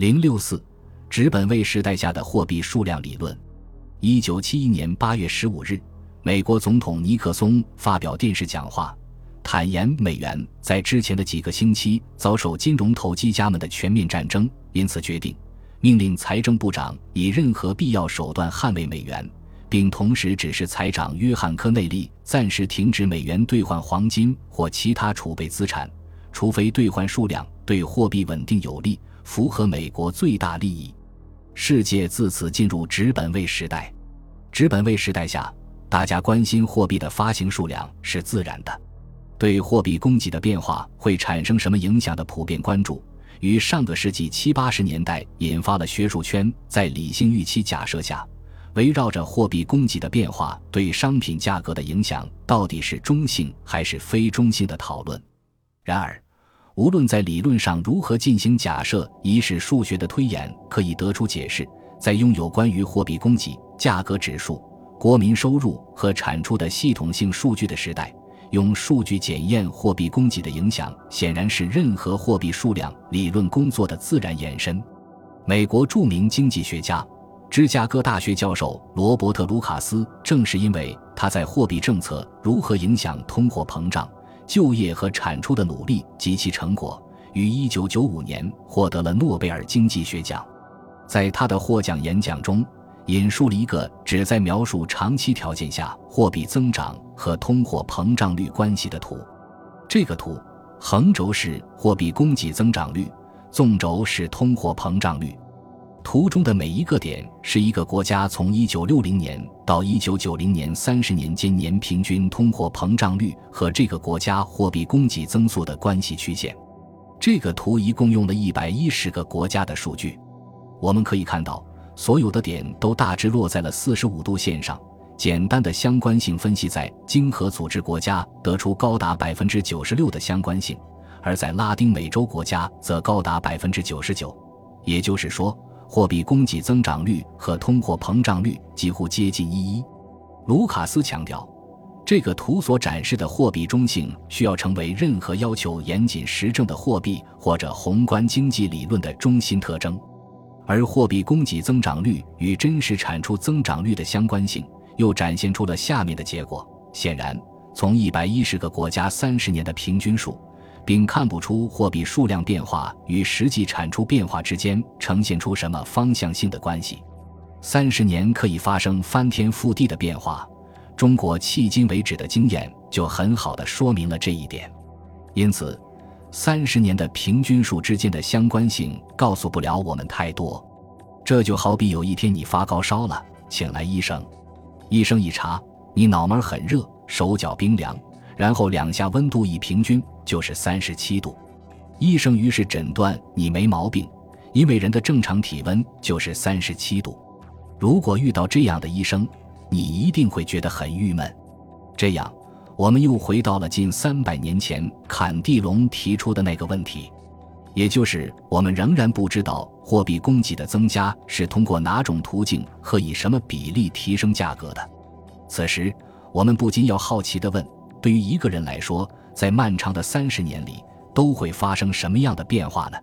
零六四，纸本位时代下的货币数量理论。一九七一年八月十五日，美国总统尼克松发表电视讲话，坦言美元在之前的几个星期遭受金融投机家们的全面战争，因此决定命令财政部长以任何必要手段捍卫美元，并同时指示财长约翰科内利暂时停止美元兑换黄金或其他储备资产，除非兑换数量对货币稳定有利。符合美国最大利益，世界自此进入纸本位时代。纸本位时代下，大家关心货币的发行数量是自然的，对货币供给的变化会产生什么影响的普遍关注，于上个世纪七八十年代引发了学术圈在理性预期假设下，围绕着货币供给的变化对商品价格的影响到底是中性还是非中性的讨论。然而。无论在理论上如何进行假设，以使数学的推演可以得出解释，在拥有关于货币供给、价格指数、国民收入和产出的系统性数据的时代，用数据检验货币供给的影响，显然是任何货币数量理论工作的自然延伸。美国著名经济学家、芝加哥大学教授罗伯特·卢卡斯，正是因为他在货币政策如何影响通货膨胀。就业和产出的努力及其成果，于1995年获得了诺贝尔经济学奖。在他的获奖演讲中，引述了一个旨在描述长期条件下货币增长和通货膨胀率关系的图。这个图横轴是货币供给增长率，纵轴是通货膨胀率。图中的每一个点是一个国家从1960年到1990年三十年间年平均通货膨胀率和这个国家货币供给增速的关系曲线。这个图一共用了一百一十个国家的数据。我们可以看到，所有的点都大致落在了四十五度线上。简单的相关性分析在经合组织国家得出高达百分之九十六的相关性，而在拉丁美洲国家则高达百分之九十九。也就是说。货币供给增长率和通货膨胀率几乎接近一一。卢卡斯强调，这个图所展示的货币中性需要成为任何要求严谨实证的货币或者宏观经济理论的中心特征，而货币供给增长率与真实产出增长率的相关性又展现出了下面的结果。显然，从一百一十个国家三十年的平均数。并看不出货币数量变化与实际产出变化之间呈现出什么方向性的关系。三十年可以发生翻天覆地的变化，中国迄今为止的经验就很好的说明了这一点。因此，三十年的平均数之间的相关性告诉不了我们太多。这就好比有一天你发高烧了，请来医生，医生一查，你脑门很热，手脚冰凉。然后两下温度一平均就是三十七度，医生于是诊断你没毛病，因为人的正常体温就是三十七度。如果遇到这样的医生，你一定会觉得很郁闷。这样，我们又回到了近三百年前坎蒂隆提出的那个问题，也就是我们仍然不知道货币供给的增加是通过哪种途径和以什么比例提升价格的。此时，我们不禁要好奇地问。对于一个人来说，在漫长的三十年里，都会发生什么样的变化呢？